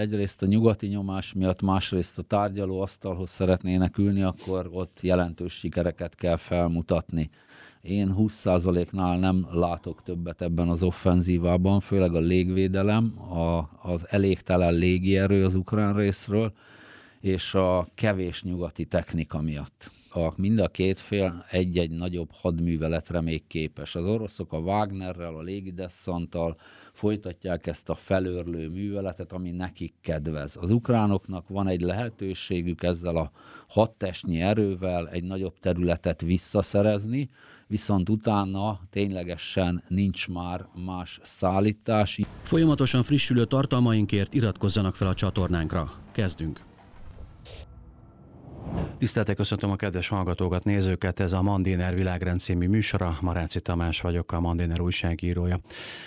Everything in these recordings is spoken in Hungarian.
egyrészt a nyugati nyomás miatt, másrészt a tárgyaló asztalhoz szeretnének ülni, akkor ott jelentős sikereket kell felmutatni. Én 20%-nál nem látok többet ebben az offenzívában, főleg a légvédelem, a, az elégtelen légierő az ukrán részről, és a kevés nyugati technika miatt. A, mind a két fél egy-egy nagyobb hadműveletre még képes. Az oroszok a Wagnerrel, a légidesszanttal folytatják ezt a felőrlő műveletet, ami nekik kedvez. Az ukránoknak van egy lehetőségük ezzel a hadtestnyi erővel egy nagyobb területet visszaszerezni, viszont utána ténylegesen nincs már más szállítás. Folyamatosan frissülő tartalmainkért iratkozzanak fel a csatornánkra. Kezdünk! Tiszteltek köszöntöm a kedves hallgatókat, nézőket, ez a Mandiner világrend című műsora, Maráci Tamás vagyok, a Mandiner újságírója.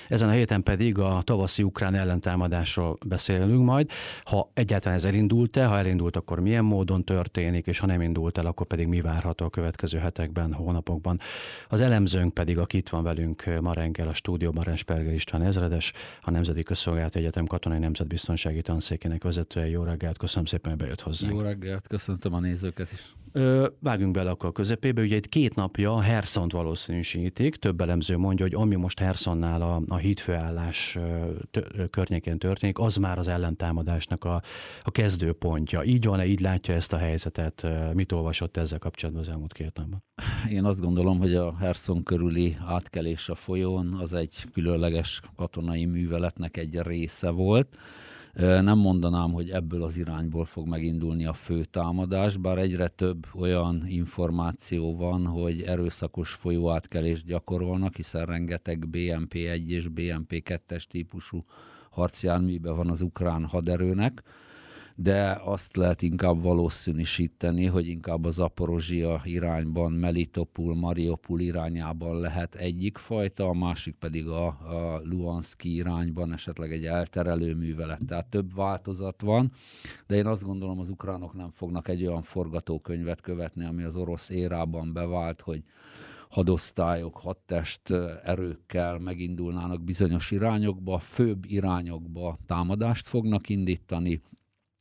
Ezen a héten pedig a tavaszi ukrán ellentámadásról beszélünk majd. Ha egyáltalán ez elindult-e, ha elindult, akkor milyen módon történik, és ha nem indult el, akkor pedig mi várható a következő hetekben, hónapokban. Az elemzőnk pedig, aki itt van velünk ma reggel a stúdióban, Rensperger István ezredes, a Nemzeti Közszolgálati Egyetem Katonai Nemzetbiztonsági Tanszékének vezetője. Jó reggelt, köszönöm szépen, hogy bejött hozzánk. Jó reggelt, köszöntöm a nézőket is. Ö, vágjunk bele akkor a közepébe. Ugye itt két napja Herszont valószínűsítik. Több elemző mondja, hogy ami most Herszonnál a, a hídfőállás tö, környékén történik, az már az ellentámadásnak a, a kezdőpontja. Így van-e, így látja ezt a helyzetet? Mit olvasott ezzel kapcsolatban az elmúlt két napban? Én azt gondolom, hogy a Herszon körüli átkelés a folyón az egy különleges katonai műveletnek egy része volt nem mondanám, hogy ebből az irányból fog megindulni a fő támadás, bár egyre több olyan információ van, hogy erőszakos folyóátkelést gyakorolnak, hiszen rengeteg BMP-1 és BMP-2-es típusú harcjárműbe van az ukrán haderőnek, de azt lehet inkább valószínűsíteni, hogy inkább az Aporozsia irányban, Melitopul, Mariupol irányában lehet egyik fajta, a másik pedig a, a Luanszki irányban esetleg egy elterelő művelet. Tehát több változat van, de én azt gondolom, az ukránok nem fognak egy olyan forgatókönyvet követni, ami az orosz érában bevált, hogy hadosztályok, hadtest erőkkel megindulnának bizonyos irányokba, főbb irányokba támadást fognak indítani,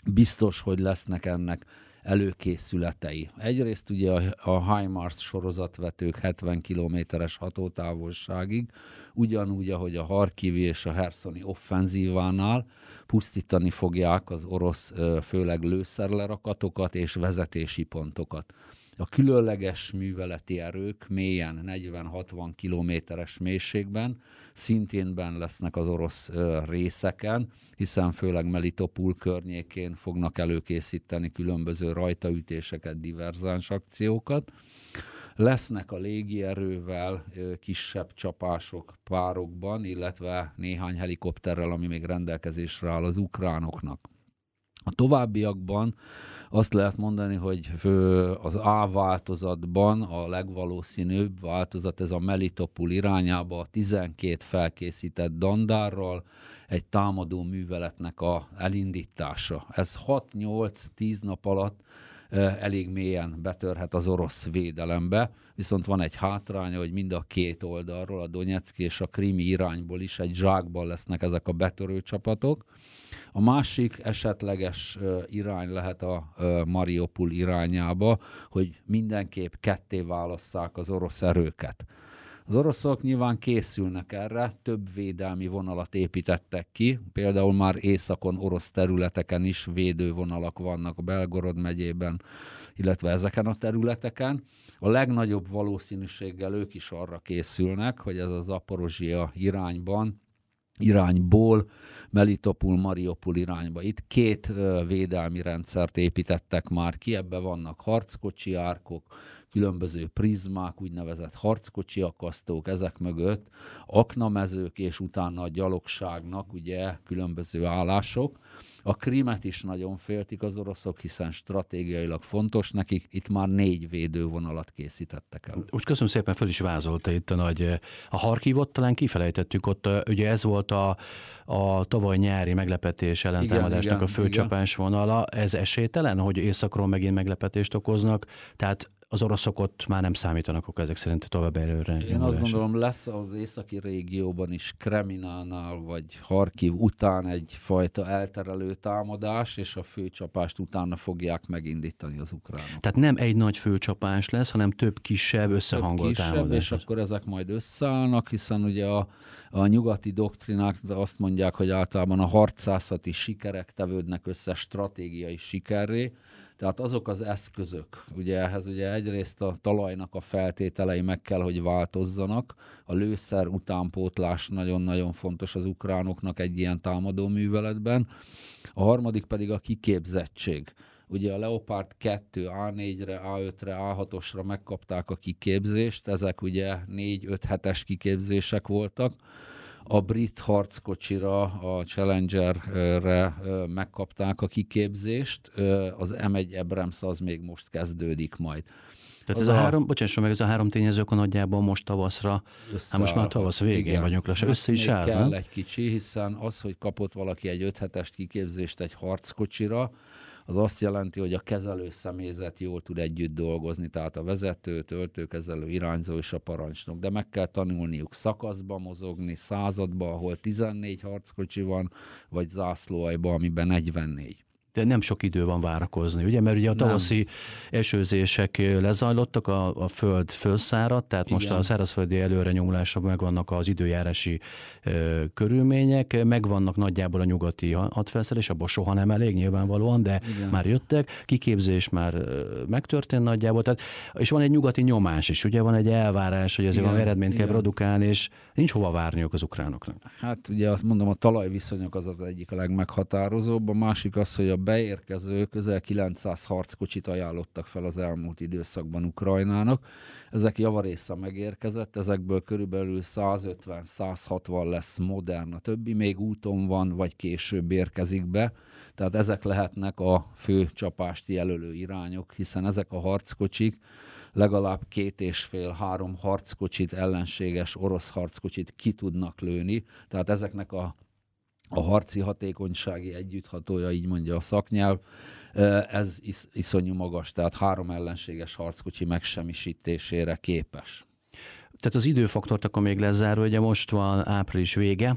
biztos, hogy lesznek ennek előkészületei. Egyrészt ugye a, a HIMARS sorozatvetők 70 kilométeres hatótávolságig, ugyanúgy, ahogy a Harkivi és a Herszoni offenzívánál pusztítani fogják az orosz főleg lőszerlerakatokat és vezetési pontokat. A különleges műveleti erők mélyen 40-60 kilométeres mélységben szintén ben lesznek az orosz részeken, hiszen főleg Melitopul környékén fognak előkészíteni különböző rajtaütéseket, diverzáns akciókat. Lesznek a légierővel kisebb csapások párokban, illetve néhány helikopterrel, ami még rendelkezésre áll az ukránoknak. A továbbiakban azt lehet mondani, hogy az A változatban a legvalószínűbb változat ez a Melitopul irányába a 12 felkészített dandárral egy támadó műveletnek a elindítása. Ez 6-8-10 nap alatt elég mélyen betörhet az orosz védelembe, viszont van egy hátránya, hogy mind a két oldalról, a Donetszki és a Krimi irányból is egy zsákban lesznek ezek a betörő csapatok. A másik esetleges irány lehet a Mariupol irányába, hogy mindenképp ketté válasszák az orosz erőket. Az oroszok nyilván készülnek erre, több védelmi vonalat építettek ki, például már északon orosz területeken is védővonalak vannak a Belgorod megyében, illetve ezeken a területeken. A legnagyobb valószínűséggel ők is arra készülnek, hogy ez az Aporozsia irányban, irányból Melitopul, Mariupol irányba. Itt két védelmi rendszert építettek már ki, ebbe vannak harckocsi árkok, különböző prizmák, úgynevezett harckocsi akasztók, ezek mögött aknamezők, és utána a gyalogságnak ugye különböző állások. A Krimet is nagyon féltik az oroszok, hiszen stratégiailag fontos nekik. Itt már négy védővonalat készítettek el. Úgy köszönöm szépen, fel is vázolta itt a nagy... A Harkivot talán kifelejtettük, ott ugye ez volt a, a tavaly nyári meglepetés ellentámadásnak a főcsapás vonala. Ez esélytelen, hogy északról megint meglepetést okoznak? Tehát az oroszok ott már nem számítanak akkor ezek szerint tovább előre. Én azt gondolom, lesz az északi régióban is Kreminánál vagy Harkiv után egyfajta elterelő támadás, és a főcsapást utána fogják megindítani az ukránok. Tehát nem egy nagy főcsapás lesz, hanem több kisebb, összehangolt több kisebb, támadás. És akkor ezek majd összeállnak, hiszen ugye a, a nyugati doktrinák azt mondják, hogy általában a harcászati sikerek tevődnek össze stratégiai sikerré, tehát azok az eszközök, ugye ehhez ugye egyrészt a talajnak a feltételei meg kell, hogy változzanak. A lőszer utánpótlás nagyon-nagyon fontos az ukránoknak egy ilyen támadó műveletben. A harmadik pedig a kiképzettség. Ugye a Leopard 2 A4-re, A5-re, A6-osra megkapták a kiképzést, ezek ugye 4-5 hetes kiképzések voltak a brit harckocsira, a Challengerre megkapták a kiképzést, az M1 Abrams az még most kezdődik majd. Tehát az ez a, a három, bocsánat, meg ez a három tényező akkor nagyjából most tavaszra, hát most már tavasz végén igen, vagyunk lassan, össze is áll, kell nem? egy kicsi, hiszen az, hogy kapott valaki egy öt hetest kiképzést egy harckocsira, az azt jelenti, hogy a kezelő személyzet jól tud együtt dolgozni, tehát a vezető, töltőkezelő, irányzó és a parancsnok, de meg kell tanulniuk szakaszba mozogni, századba, ahol 14 harckocsi van, vagy zászlóajba, amiben 44 de nem sok idő van várakozni, ugye? Mert ugye a tavaszi nem. esőzések lezajlottak, a, a föld felszáradt, tehát Igen. most a szárazföldi előre nyomulásra megvannak az időjárási ö, körülmények, megvannak nagyjából a nyugati hadfelszerelés, abból soha nem elég nyilvánvalóan, de Igen. már jöttek, kiképzés már megtörtént nagyjából, tehát, és van egy nyugati nyomás is, ugye van egy elvárás, hogy ezért van eredményt Igen. kell produkálni, és nincs hova várniuk az ukránoknak. Hát ugye azt mondom, a talajviszonyok az az egyik a legmeghatározóbb, a másik az, hogy a beérkező közel 900 harckocsit ajánlottak fel az elmúlt időszakban Ukrajnának. Ezek javarésze megérkezett, ezekből körülbelül 150-160 lesz modern, a többi még úton van, vagy később érkezik be. Tehát ezek lehetnek a fő csapást jelölő irányok, hiszen ezek a harckocsik legalább két és fél-három harckocsit, ellenséges orosz harckocsit ki tudnak lőni. Tehát ezeknek a a harci hatékonysági együtthatója, így mondja a szaknyelv, ez is, iszonyú magas, tehát három ellenséges harckocsi megsemmisítésére képes. Tehát az időfaktort akkor még lezáró, ugye most van április vége,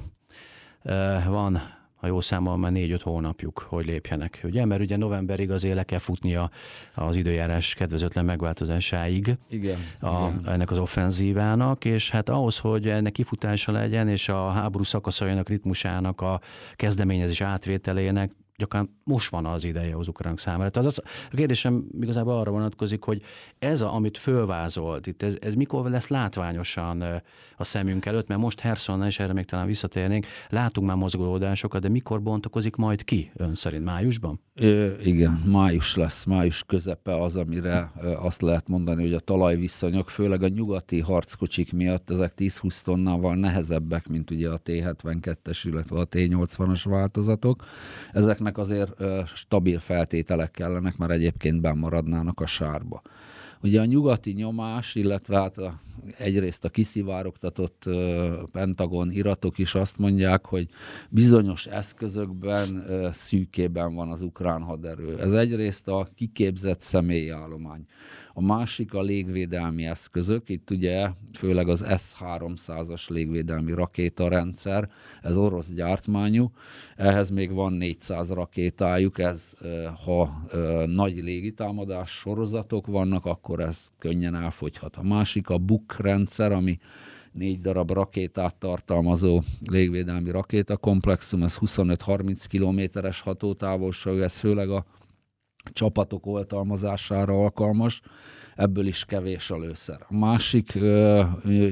van ha jó számom, már négy-öt hónapjuk, hogy lépjenek. Ugye? Mert ugye novemberig azért le kell futnia az időjárás kedvezőtlen megváltozásáig igen, a, igen. ennek az offenzívának, és hát ahhoz, hogy ennek kifutása legyen, és a háború szakaszainak ritmusának a kezdeményezés átvételének gyakran most van az ideje az ukránok számára. Tehát az, a kérdésem igazából arra vonatkozik, hogy ez, a, amit fölvázolt itt, ez, ez mikor lesz látványosan a szemünk előtt, mert most Herson, és erre még talán visszatérnénk, látunk már mozgolódásokat, de mikor bontakozik majd ki ön szerint? Májusban? Igen, május lesz, május közepe az, amire azt lehet mondani, hogy a talajviszonyok, főleg a nyugati harckocsik miatt ezek 10-20 tonnával nehezebbek, mint ugye a T-72-es, illetve a T-80-as változatok. Ezeknek azért stabil feltételek kellenek, mert egyébként bemaradnának a sárba. Ugye a nyugati nyomás, illetve hát a, egyrészt a kiszivárogtatott Pentagon iratok is azt mondják, hogy bizonyos eszközökben szűkében van az ukrán haderő. Ez egyrészt a kiképzett személyállomány. A másik a légvédelmi eszközök, itt ugye főleg az S-300-as légvédelmi rakétarendszer, ez orosz gyártmányú, ehhez még van 400 rakétájuk, ez ha nagy légitámadás sorozatok vannak, akkor ez könnyen elfogyhat. A másik a BUK rendszer, ami négy darab rakétát tartalmazó légvédelmi rakétakomplexum, ez 25-30 kilométeres hatótávolság, ez főleg a csapatok oltalmazására alkalmas, ebből is kevés a lőszer. A másik ö,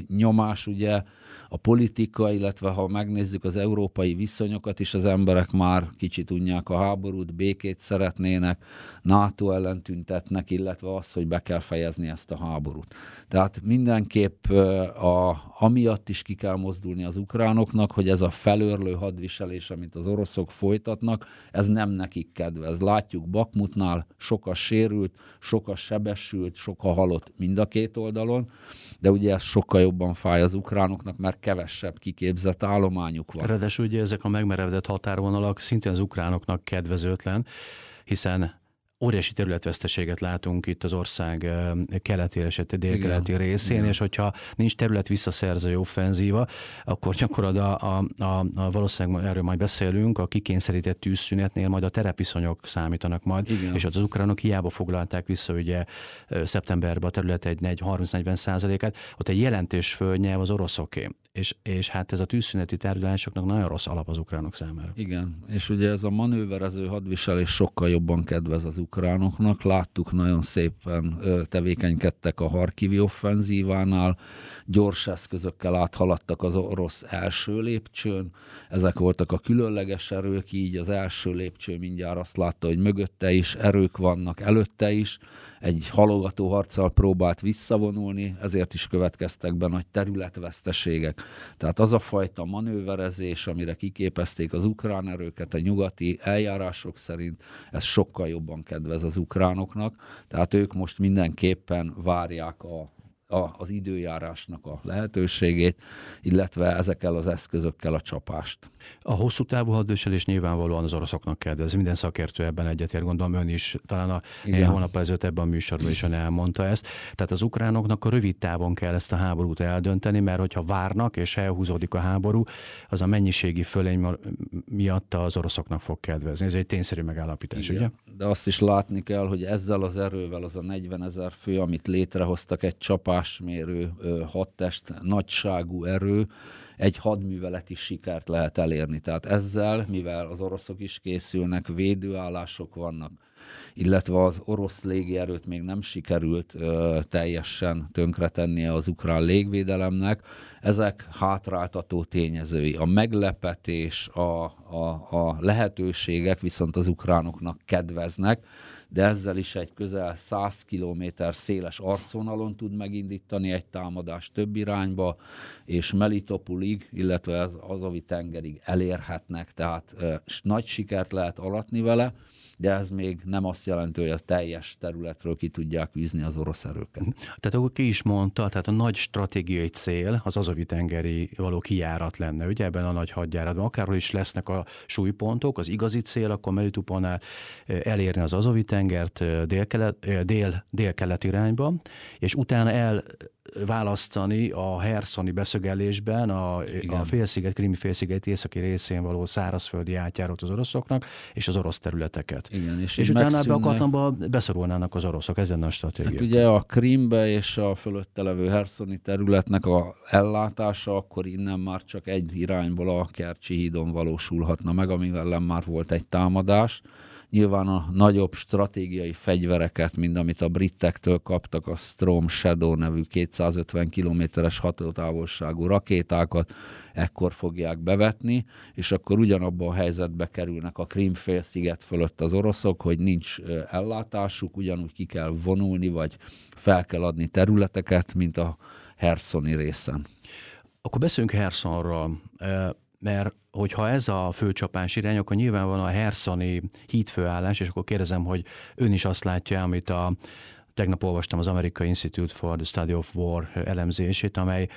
nyomás ugye a politika, illetve ha megnézzük az európai viszonyokat is, az emberek már kicsit unják a háborút, békét szeretnének, NATO ellen tüntetnek, illetve az, hogy be kell fejezni ezt a háborút. Tehát mindenképp a, amiatt is ki kell mozdulni az ukránoknak, hogy ez a felörlő hadviselés, amit az oroszok folytatnak, ez nem nekik kedvez. Látjuk Bakmutnál sok a sérült, sok sebesült, sok a halott mind a két oldalon, de ugye ez sokkal jobban fáj az ukránoknak, mert kevesebb kiképzett állományuk van. Ráadásul ugye ezek a megmerevedett határvonalak szintén az ukránoknak kedvezőtlen, hiszen óriási területveszteséget látunk itt az ország keleti, esetleg délkeleti Igen. részén, Igen. és hogyha nincs terület visszaszerző offenzíva, akkor gyakorlatilag a, a, a, a valószínűleg erről majd beszélünk, a kikényszerített tűzszünetnél majd a terepviszonyok számítanak majd, Igen. és az ukránok hiába foglalták vissza ugye szeptemberben a terület egy 30-40 százalékát, ott egy jelentős földnyelv az oroszoké és, és hát ez a tűzszüneti tárgyalásoknak nagyon rossz alap az ukránok számára. Igen, és ugye ez a manőverező hadviselés sokkal jobban kedvez az ukránoknak. Láttuk, nagyon szépen tevékenykedtek a Harkivi offenzívánál, gyors eszközökkel áthaladtak az orosz első lépcsőn. Ezek voltak a különleges erők, így az első lépcső mindjárt azt látta, hogy mögötte is erők vannak, előtte is egy halogató harccal próbált visszavonulni, ezért is következtek be nagy területveszteségek. Tehát az a fajta manőverezés, amire kiképezték az ukrán erőket a nyugati eljárások szerint, ez sokkal jobban kedvez az ukránoknak, tehát ők most mindenképpen várják a a, az időjárásnak a lehetőségét, illetve ezekkel az eszközökkel a csapást. A hosszú távú hadviselés nyilvánvalóan az oroszoknak kell, de ez minden szakértő ebben egyetért, gondolom ön is, talán a Igen. hónap ezelőtt ebben a műsorban is elmondta ezt. Tehát az ukránoknak a rövid távon kell ezt a háborút eldönteni, mert hogyha várnak és elhúzódik a háború, az a mennyiségi fölény miatt az oroszoknak fog kedvezni. Ez egy tényszerű megállapítás, Igen. ugye? De azt is látni kell, hogy ezzel az erővel, az a 40 ezer fő, amit létrehoztak egy csapás, hatásmérő, hadtest nagyságú erő, egy hadműveleti sikert lehet elérni. Tehát ezzel, mivel az oroszok is készülnek, védőállások vannak, illetve az orosz légierőt még nem sikerült ö, teljesen tönkretennie az ukrán légvédelemnek, ezek hátráltató tényezői. A meglepetés, a, a, a lehetőségek viszont az ukránoknak kedveznek, de ezzel is egy közel 100 km széles arcvonalon tud megindítani egy támadást több irányba, és Melitopulig, illetve az Azovi tengerig elérhetnek, tehát nagy sikert lehet alatni vele, de ez még nem azt jelenti, hogy a teljes területről ki tudják űzni az orosz erőket. Tehát akkor ki is mondta, tehát a nagy stratégiai cél az azovi tengeri való kijárat lenne, ugye ebben a nagy hadjáratban, akárhol is lesznek a súlypontok, az igazi cél, akkor Melitupolnál elérni az azovi tengert dél-kelet, dél, dél-kelet irányba, és utána el választani a Herszoni beszögelésben a, a félsziget, Krimi félsziget északi részén való szárazföldi átjárót az oroszoknak, és az orosz területeket. Igen, és, és utána ebbe a Katonba beszorulnának az oroszok, ez lenne a stratégia. Hát ugye a Krimbe és a fölötte levő Herszoni területnek a ellátása, akkor innen már csak egy irányból a Kercsi hídon valósulhatna meg, amivel már volt egy támadás. Nyilván a nagyobb stratégiai fegyvereket, mint amit a britektől kaptak, a Strom Shadow nevű 250 kilométeres hatótávolságú rakétákat, ekkor fogják bevetni, és akkor ugyanabba a helyzetbe kerülnek a Krimfélsziget fölött az oroszok, hogy nincs ellátásuk, ugyanúgy ki kell vonulni, vagy fel kell adni területeket, mint a Herszoni részen. Akkor beszéljünk Hersonról mert hogyha ez a főcsapás irány, akkor nyilvánvalóan a Herszoni hídfőállás, és akkor kérdezem, hogy ön is azt látja, amit a tegnap olvastam az American Institute for the Study of War elemzését, amely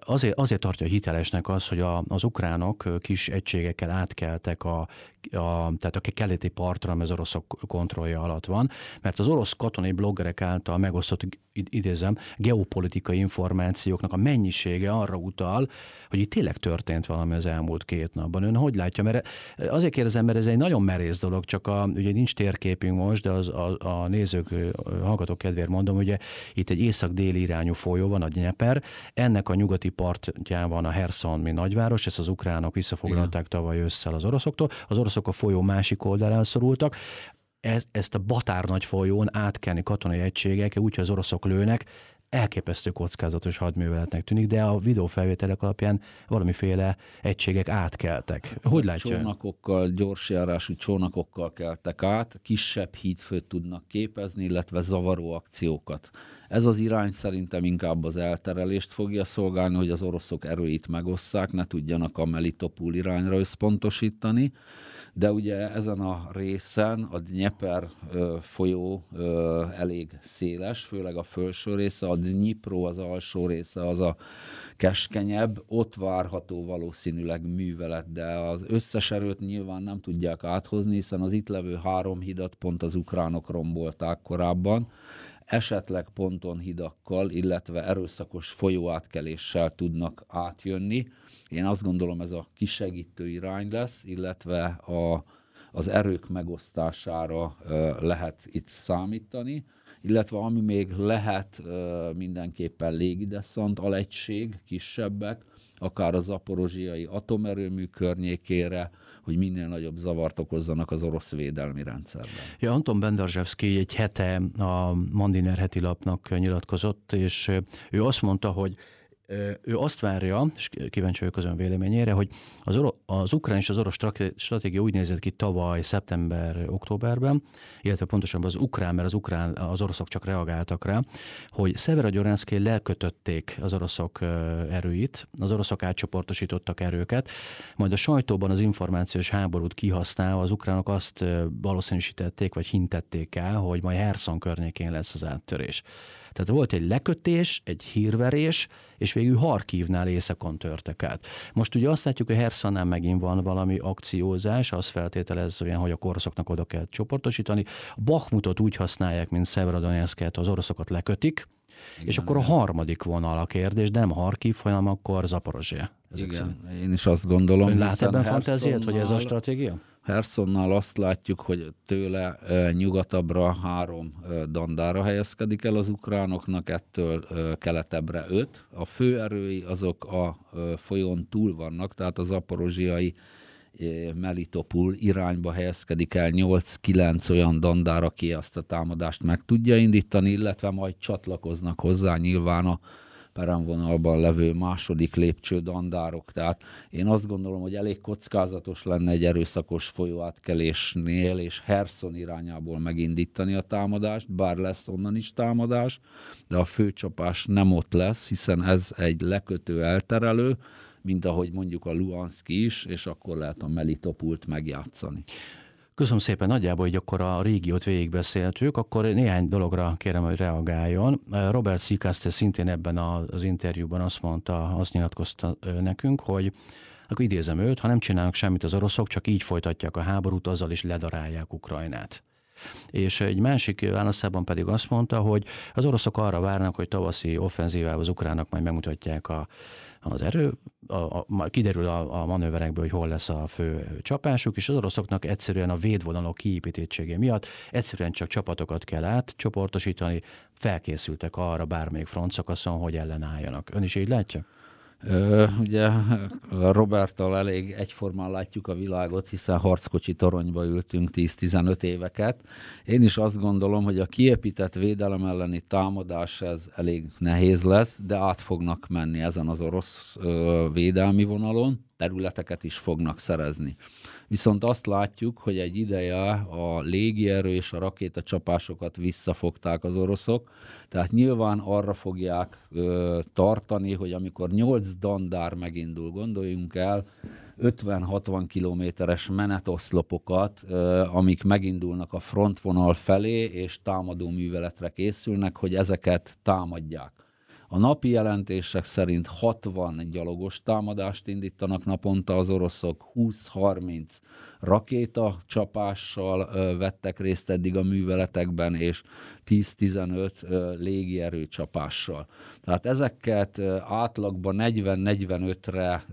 azért, azért tartja hitelesnek az, hogy a, az ukránok kis egységekkel átkeltek a a, tehát a keleti partra, ami az oroszok kontrollja alatt van, mert az orosz katonai bloggerek által megosztott, idézem, geopolitikai információknak a mennyisége arra utal, hogy itt tényleg történt valami az elmúlt két napban. Ön hogy látja? Mert azért kérdezem, mert ez egy nagyon merész dolog, csak a, ugye nincs térképünk most, de az, a, a nézők, hallgatók kedvéért mondom, ugye itt egy észak-déli irányú folyó van, a Dnieper, ennek a nyugati partján van a Herson, mi nagyváros, ezt az ukránok visszafoglalták tavaly ősszel az oroszoktól. Az orosz oroszok a folyó másik oldalán szorultak, ez, ezt a batár nagy folyón átkelni katonai egységek, úgyhogy az oroszok lőnek, elképesztő kockázatos hadműveletnek tűnik, de a videófelvételek alapján valamiféle egységek átkeltek. Hogy látja? Csónakokkal, gyorsjárású csónakokkal keltek át, kisebb hídfőt tudnak képezni, illetve zavaró akciókat Ez az irány szerintem inkább az elterelést fogja szolgálni, hogy az oroszok erőit megosszák, ne tudjanak a Melitopul irányra összpontosítani, de ugye ezen a részen a Dnieper folyó elég széles, főleg a felső része, a Dnipro az alsó része az a keskenyebb, ott várható valószínűleg művelet, de az összes erőt nyilván nem tudják áthozni, hiszen az itt levő három hidat pont az ukránok rombolták korábban, esetleg ponton hidakkal, illetve erőszakos folyóátkeléssel tudnak átjönni. Én azt gondolom ez a kisegítő irány lesz, illetve a, az erők megosztására lehet itt számítani, illetve ami még lehet mindenképpen légideszant alegység, kisebbek, akár a zaporozsiai atomerőmű környékére, hogy minél nagyobb zavart okozzanak az orosz védelmi rendszerben. Ja, Anton Bendarzsevszki egy hete a Mandiner heti lapnak nyilatkozott, és ő azt mondta, hogy ő azt várja, és kíváncsi vagyok az ön véleményére, hogy az, oro- az ukrán és az orosz stratégia úgy nézett ki tavaly szeptember-októberben, illetve pontosabban az ukrán, mert az ukrán, az oroszok csak reagáltak rá, hogy Szeverodonetszké lekötötték az oroszok erőit, az oroszok átcsoportosítottak erőket, majd a sajtóban az információs háborút kihasználva az ukránok azt valószínűsítették, vagy hintették el, hogy majd Herson környékén lesz az áttörés. Tehát volt egy lekötés, egy hírverés, és végül Harkívnál északon törtek át. Most ugye azt látjuk, hogy Hersonnál megint van valami akciózás, az feltételezően, hogy a oroszoknak oda kell csoportosítani. Bachmutot úgy használják, mint Severodonetsket, az oroszokat lekötik, igen, és akkor a harmadik vonal a kérdés, nem Harkiv, hanem akkor Zaporozsia. Igen, szerint. én is azt gondolom. Ön lát ebben fantáziát, hogy ez a stratégia? Hersonnal azt látjuk, hogy tőle nyugatabbra három dandára helyezkedik el az ukránoknak, ettől keletebbre öt. A főerői azok a folyón túl vannak, tehát az aporozsiai Melitopul irányba helyezkedik el 8-9 olyan dandár, aki azt a támadást meg tudja indítani, illetve majd csatlakoznak hozzá nyilván a peremvonalban levő második lépcső dandárok. Tehát én azt gondolom, hogy elég kockázatos lenne egy erőszakos folyóátkelésnél és Herson irányából megindítani a támadást, bár lesz onnan is támadás, de a főcsapás nem ott lesz, hiszen ez egy lekötő elterelő, mint ahogy mondjuk a Luanszki is, és akkor lehet a Melitopult megjátszani. Köszönöm szépen, nagyjából, hogy akkor a régiót végigbeszéltük, akkor néhány dologra kérem, hogy reagáljon. Robert Szikaste szintén ebben az interjúban azt mondta, azt nyilatkozta nekünk, hogy akkor idézem őt, ha nem csinálnak semmit az oroszok, csak így folytatják a háborút, azzal is ledarálják Ukrajnát. És egy másik válaszában pedig azt mondta, hogy az oroszok arra várnak, hogy tavaszi offenzívával az ukránok majd megmutatják a az erő, a, a, kiderül a, a manőverekből, hogy hol lesz a fő csapásuk, és az oroszoknak egyszerűen a védvonalok kiépítettsége miatt egyszerűen csak csapatokat kell átcsoportosítani, felkészültek arra bármelyik frontszakaszon, hogy ellenálljanak. Ön is így látja? Ugye Roberttal elég egyformán látjuk a világot, hiszen harckocsi toronyba ültünk 10-15 éveket. Én is azt gondolom, hogy a kiépített védelem elleni támadás ez elég nehéz lesz, de át fognak menni ezen az orosz védelmi vonalon, területeket is fognak szerezni. Viszont azt látjuk, hogy egy ideje a légierő és a rakétacsapásokat visszafogták az oroszok, tehát nyilván arra fogják ö, tartani, hogy amikor 8 dandár megindul, gondoljunk el, 50-60 kilométeres menetoszlopokat, amik megindulnak a frontvonal felé, és támadó műveletre készülnek, hogy ezeket támadják. A napi jelentések szerint 60 gyalogos támadást indítanak naponta az oroszok, 20-30 rakéta csapással vettek részt eddig a műveletekben, és 10-15 légierő csapással. Tehát ezeket átlagban 40-45-re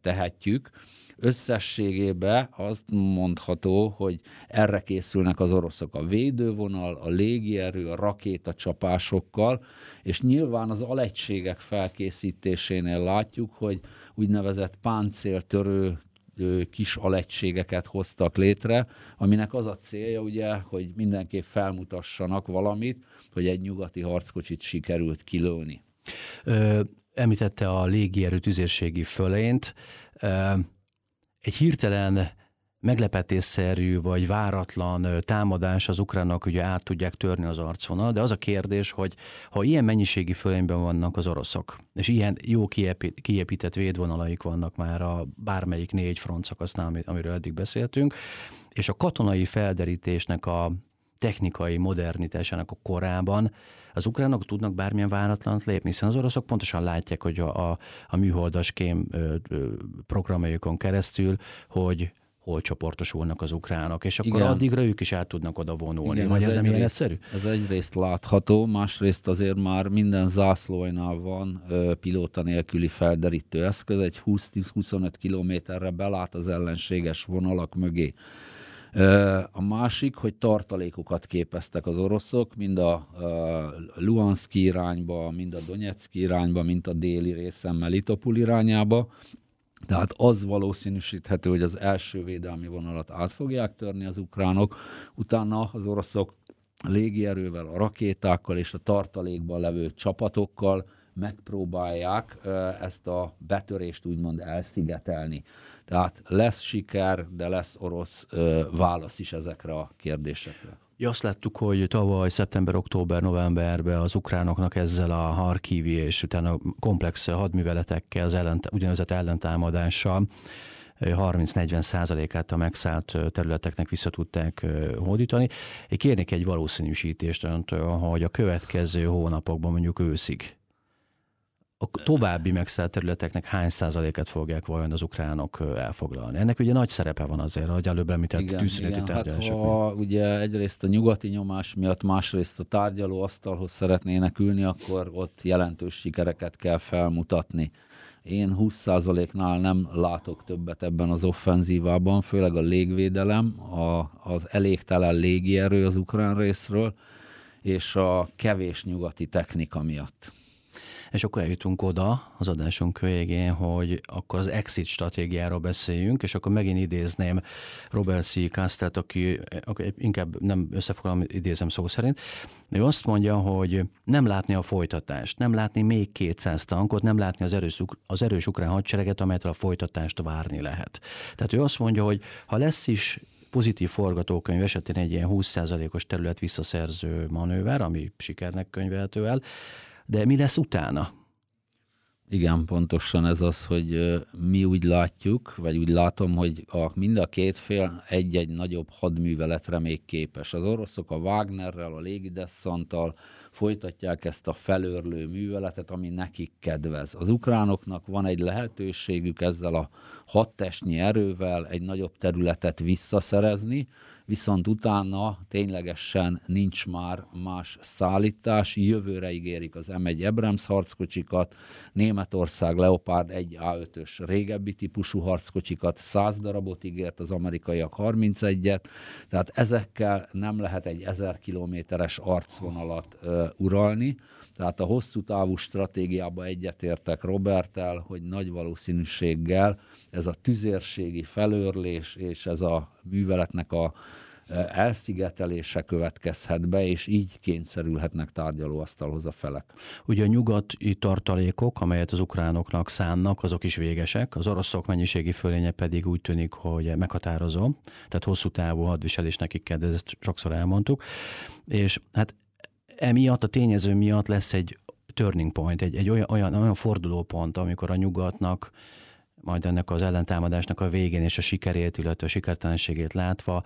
tehetjük, Összességében azt mondható, hogy erre készülnek az oroszok a védővonal, a légierő, a rakétacsapásokkal, és nyilván az alegységek felkészítésénél látjuk, hogy úgynevezett páncéltörő kis alegységeket hoztak létre, aminek az a célja ugye, hogy mindenképp felmutassanak valamit, hogy egy nyugati harckocsit sikerült kilőni. Ö, említette a légierő tüzérségi fölényt. Ö, egy hirtelen meglepetésszerű vagy váratlan támadás az ukránok ugye át tudják törni az arcvonal, de az a kérdés, hogy ha ilyen mennyiségi fölényben vannak az oroszok, és ilyen jó kiépített védvonalaik vannak már a bármelyik négy front szakasznál, amiről eddig beszéltünk, és a katonai felderítésnek a technikai modernitásának a korában az ukránok tudnak bármilyen váratlant lépni, hiszen az oroszok pontosan látják, hogy a, a, a műholdas kém programjaikon keresztül, hogy hol csoportosulnak az ukránok, és akkor Igen. addigra ők is át tudnak oda vonulni. Igen, Vagy ez, ez nem ilyen egyszerű? Ez egyrészt látható, másrészt azért már minden zászlóinál van ö, pilóta nélküli felderítő eszköz, egy 20-25 kilométerre belát az ellenséges vonalak mögé. A másik, hogy tartalékokat képeztek az oroszok, mind a Luhanszki irányba, mind a Donetszki irányba, mind a déli részen Melitopol irányába. Tehát az valószínűsíthető, hogy az első védelmi vonalat át fogják törni az ukránok, utána az oroszok légierővel, a rakétákkal és a tartalékban levő csapatokkal megpróbálják ezt a betörést úgymond elszigetelni. Tehát lesz siker, de lesz orosz válasz is ezekre a kérdésekre. Ja, azt láttuk, hogy tavaly szeptember, október, novemberben az ukránoknak ezzel a Harkivi és utána komplex hadműveletekkel, az ellent, ugyanezett ellentámadással 30-40 százalékát a megszállt területeknek vissza tudták hódítani. Én kérnék egy valószínűsítést öntől, hogy a következő hónapokban, mondjuk őszig, a további megszállt területeknek hány százaléket fogják vajon az ukránok elfoglalni? Ennek ugye nagy szerepe van azért, hogy előbb említett tűzszüneti igen, tárgyalások. Hát, ha ugye egyrészt a nyugati nyomás miatt, másrészt a tárgyaló asztalhoz szeretnének ülni, akkor ott jelentős sikereket kell felmutatni. Én 20%-nál nem látok többet ebben az offenzívában, főleg a légvédelem, a, az elégtelen légierő az ukrán részről, és a kevés nyugati technika miatt. És akkor eljutunk oda az adásunk végén, hogy akkor az exit stratégiáról beszéljünk, és akkor megint idézném Robert C. Castelt, aki, aki inkább nem összefoglalom, idézem szó szerint. Ő azt mondja, hogy nem látni a folytatást, nem látni még 200 tankot, nem látni az erős, az erős ukrán hadsereget, amelyetől a folytatást várni lehet. Tehát ő azt mondja, hogy ha lesz is pozitív forgatókönyv esetén egy ilyen 20%-os terület visszaszerző manőver, ami sikernek könyvelhető el, de mi lesz utána? Igen, pontosan ez az, hogy mi úgy látjuk, vagy úgy látom, hogy a, mind a két fél egy-egy nagyobb hadműveletre még képes. Az oroszok a Wagnerrel, a légidesszanttal folytatják ezt a felörlő műveletet, ami nekik kedvez. Az ukránoknak van egy lehetőségük ezzel a hadtestnyi erővel egy nagyobb területet visszaszerezni, viszont utána ténylegesen nincs már más szállítás. Jövőre ígérik az M1 Abrams harckocsikat, Németország Leopard 1 A5-ös régebbi típusú harckocsikat, 100 darabot ígért az amerikaiak 31-et, tehát ezekkel nem lehet egy 1000 kilométeres arcvonalat uh, uralni, tehát a hosszú távú stratégiába egyetértek Robertel, hogy nagy valószínűséggel ez a tüzérségi felőrlés és ez a műveletnek a elszigetelése következhet be, és így kényszerülhetnek tárgyalóasztalhoz a felek. Ugye a nyugati tartalékok, amelyet az ukránoknak szánnak, azok is végesek, az oroszok mennyiségi fölénye pedig úgy tűnik, hogy meghatározó, tehát hosszú távú hadviselés nekik kell, ezt sokszor elmondtuk, és hát emiatt, a tényező miatt lesz egy turning point, egy, egy olyan, olyan, olyan fordulópont, amikor a nyugatnak majd ennek az ellentámadásnak a végén és a sikerét, illetve a sikertelenségét látva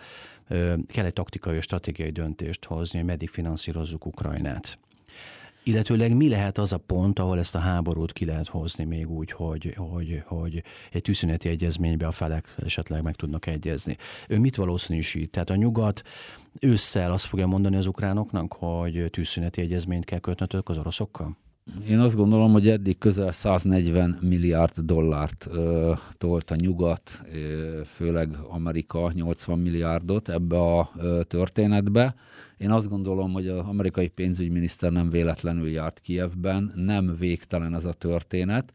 kell egy taktikai és stratégiai döntést hozni, hogy meddig finanszírozzuk Ukrajnát. Illetőleg mi lehet az a pont, ahol ezt a háborút ki lehet hozni még úgy, hogy, hogy, hogy egy tűzszüneti egyezménybe a felek esetleg meg tudnak egyezni. Ő mit valószínűsít? Tehát a nyugat ősszel azt fogja mondani az ukránoknak, hogy tűzszüneti egyezményt kell kötnötök az oroszokkal? Én azt gondolom, hogy eddig közel 140 milliárd dollárt ö, tolt a nyugat, ö, főleg Amerika 80 milliárdot ebbe a ö, történetbe. Én azt gondolom, hogy az amerikai pénzügyminiszter nem véletlenül járt Kievben, nem végtelen ez a történet.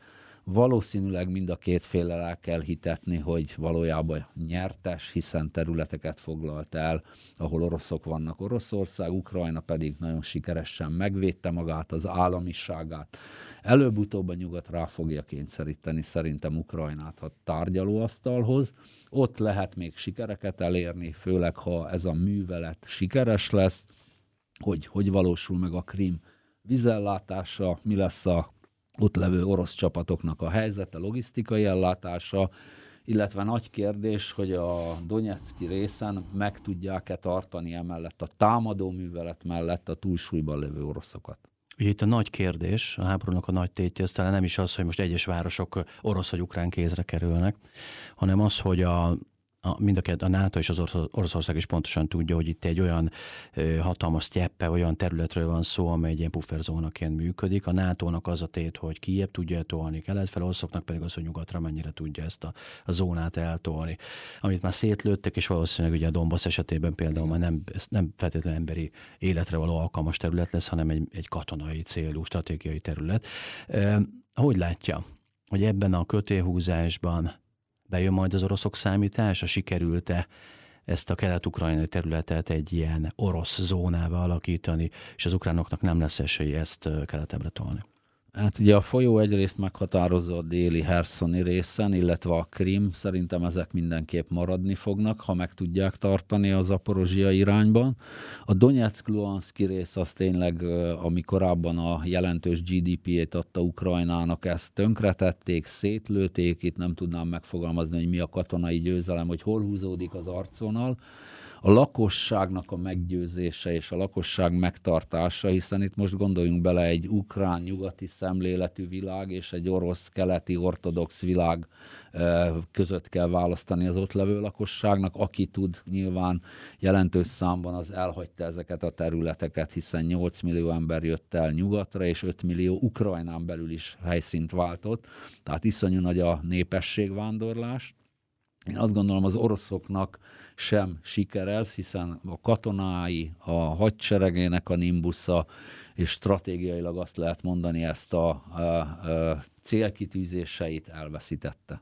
Valószínűleg mind a két féllel el kell hitetni, hogy valójában nyertes, hiszen területeket foglalt el, ahol oroszok vannak. Oroszország, Ukrajna pedig nagyon sikeresen megvédte magát, az államiságát. Előbb-utóbb a nyugat rá fogja kényszeríteni szerintem Ukrajnát a tárgyalóasztalhoz. Ott lehet még sikereket elérni, főleg ha ez a művelet sikeres lesz, hogy hogy valósul meg a Krim vízellátása, mi lesz a ott levő orosz csapatoknak a helyzete, logisztikai ellátása, illetve nagy kérdés, hogy a Donetszki részen meg tudják-e tartani emellett a támadó művelet mellett a túlsúlyban levő oroszokat. Ugye itt a nagy kérdés, a háborúnak a nagy tétje, ez talán nem is az, hogy most egyes városok orosz vagy ukrán kézre kerülnek, hanem az, hogy a, a, mind a, két, a NATO és az Oroszország is pontosan tudja, hogy itt egy olyan ö, hatalmas sztyeppe, olyan területről van szó, amely egy ilyen pufferzónaként működik. A NATO-nak az a tét, hogy kiebb tudja tolni kelet fel, oroszoknak pedig az, hogy nyugatra mennyire tudja ezt a, a zónát eltolni. Amit már szétlőttek, és valószínűleg ugye a Donbass esetében például már nem, ez nem feltétlenül emberi életre való alkalmas terület lesz, hanem egy, egy katonai célú, stratégiai terület. E, hogy látja, hogy ebben a kötélhúzásban bejön majd az oroszok számítása, sikerült-e ezt a kelet-ukrajnai területet egy ilyen orosz zónává alakítani, és az ukránoknak nem lesz esély ezt keletebbre tolni. Hát ugye a folyó egyrészt meghatározza a déli Herszoni részen, illetve a Krim, szerintem ezek mindenképp maradni fognak, ha meg tudják tartani az Aporozsia irányban. A Donetsk-Luhanszki rész az tényleg, ami korábban a jelentős GDP-ét adta Ukrajnának, ezt tönkretették, szétlőték, itt nem tudnám megfogalmazni, hogy mi a katonai győzelem, hogy hol húzódik az arcvonal a lakosságnak a meggyőzése és a lakosság megtartása, hiszen itt most gondoljunk bele egy ukrán nyugati szemléletű világ és egy orosz keleti ortodox világ között kell választani az ott levő lakosságnak, aki tud nyilván jelentős számban az elhagyta ezeket a területeket, hiszen 8 millió ember jött el nyugatra, és 5 millió Ukrajnán belül is helyszínt váltott, tehát iszonyú nagy a népességvándorlás. Én azt gondolom, az oroszoknak sem sikerez, hiszen a katonái, a hadseregének a nimbusza, és stratégiailag azt lehet mondani, ezt a, a, a célkitűzéseit elveszítette.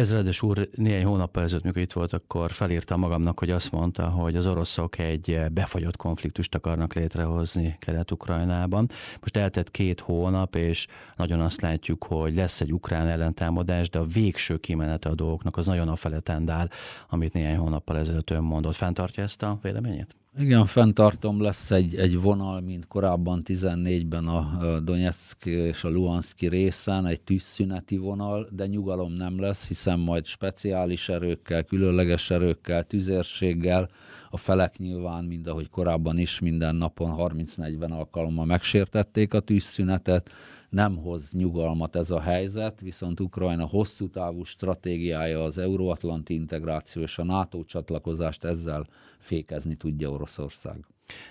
Ezredes úr néhány hónappal ezelőtt, mikor itt volt, akkor felírtam magamnak, hogy azt mondta, hogy az oroszok egy befagyott konfliktust akarnak létrehozni Kelet-Ukrajnában. Most eltett két hónap, és nagyon azt látjuk, hogy lesz egy ukrán ellentámadás, de a végső kimenete a dolgoknak az nagyon a feletendál, amit néhány hónappal ezelőtt ön mondott. Fentartja ezt a véleményét? Igen, fenntartom, lesz egy, egy vonal, mint korábban 14-ben a Donetsk és a Luhanszki részen, egy tűzszüneti vonal, de nyugalom nem lesz, hiszen majd speciális erőkkel, különleges erőkkel, tüzérséggel, a felek nyilván, mind ahogy korábban is, minden napon 30-40 alkalommal megsértették a tűzszünetet, nem hoz nyugalmat ez a helyzet, viszont Ukrajna hosszú távú stratégiája az euróatlanti integráció és a NATO csatlakozást ezzel fékezni tudja Oroszország.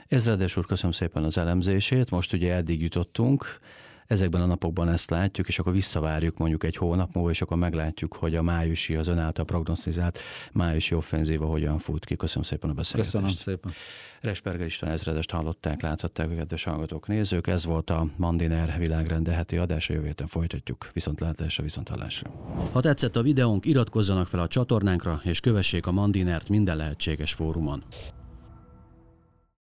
Ezredes úr, köszönöm szépen az elemzését. Most ugye eddig jutottunk, ezekben a napokban ezt látjuk, és akkor visszavárjuk mondjuk egy hónap múlva, és akkor meglátjuk, hogy a májusi, az ön által prognosztizált májusi offenzíva hogyan fut ki. Köszönöm szépen a beszélgetést. Köszönöm szépen. Resperger István ezredest hallották, láthatták a kedves hallgatók, nézők. Ez volt a Mandiner világrende heti adása, jövő héten folytatjuk. Viszontlátásra, viszont hallásra. Ha tetszett a videónk, iratkozzanak fel a csatornánkra, és kövessék a Mandinert minden lehetséges fórumon.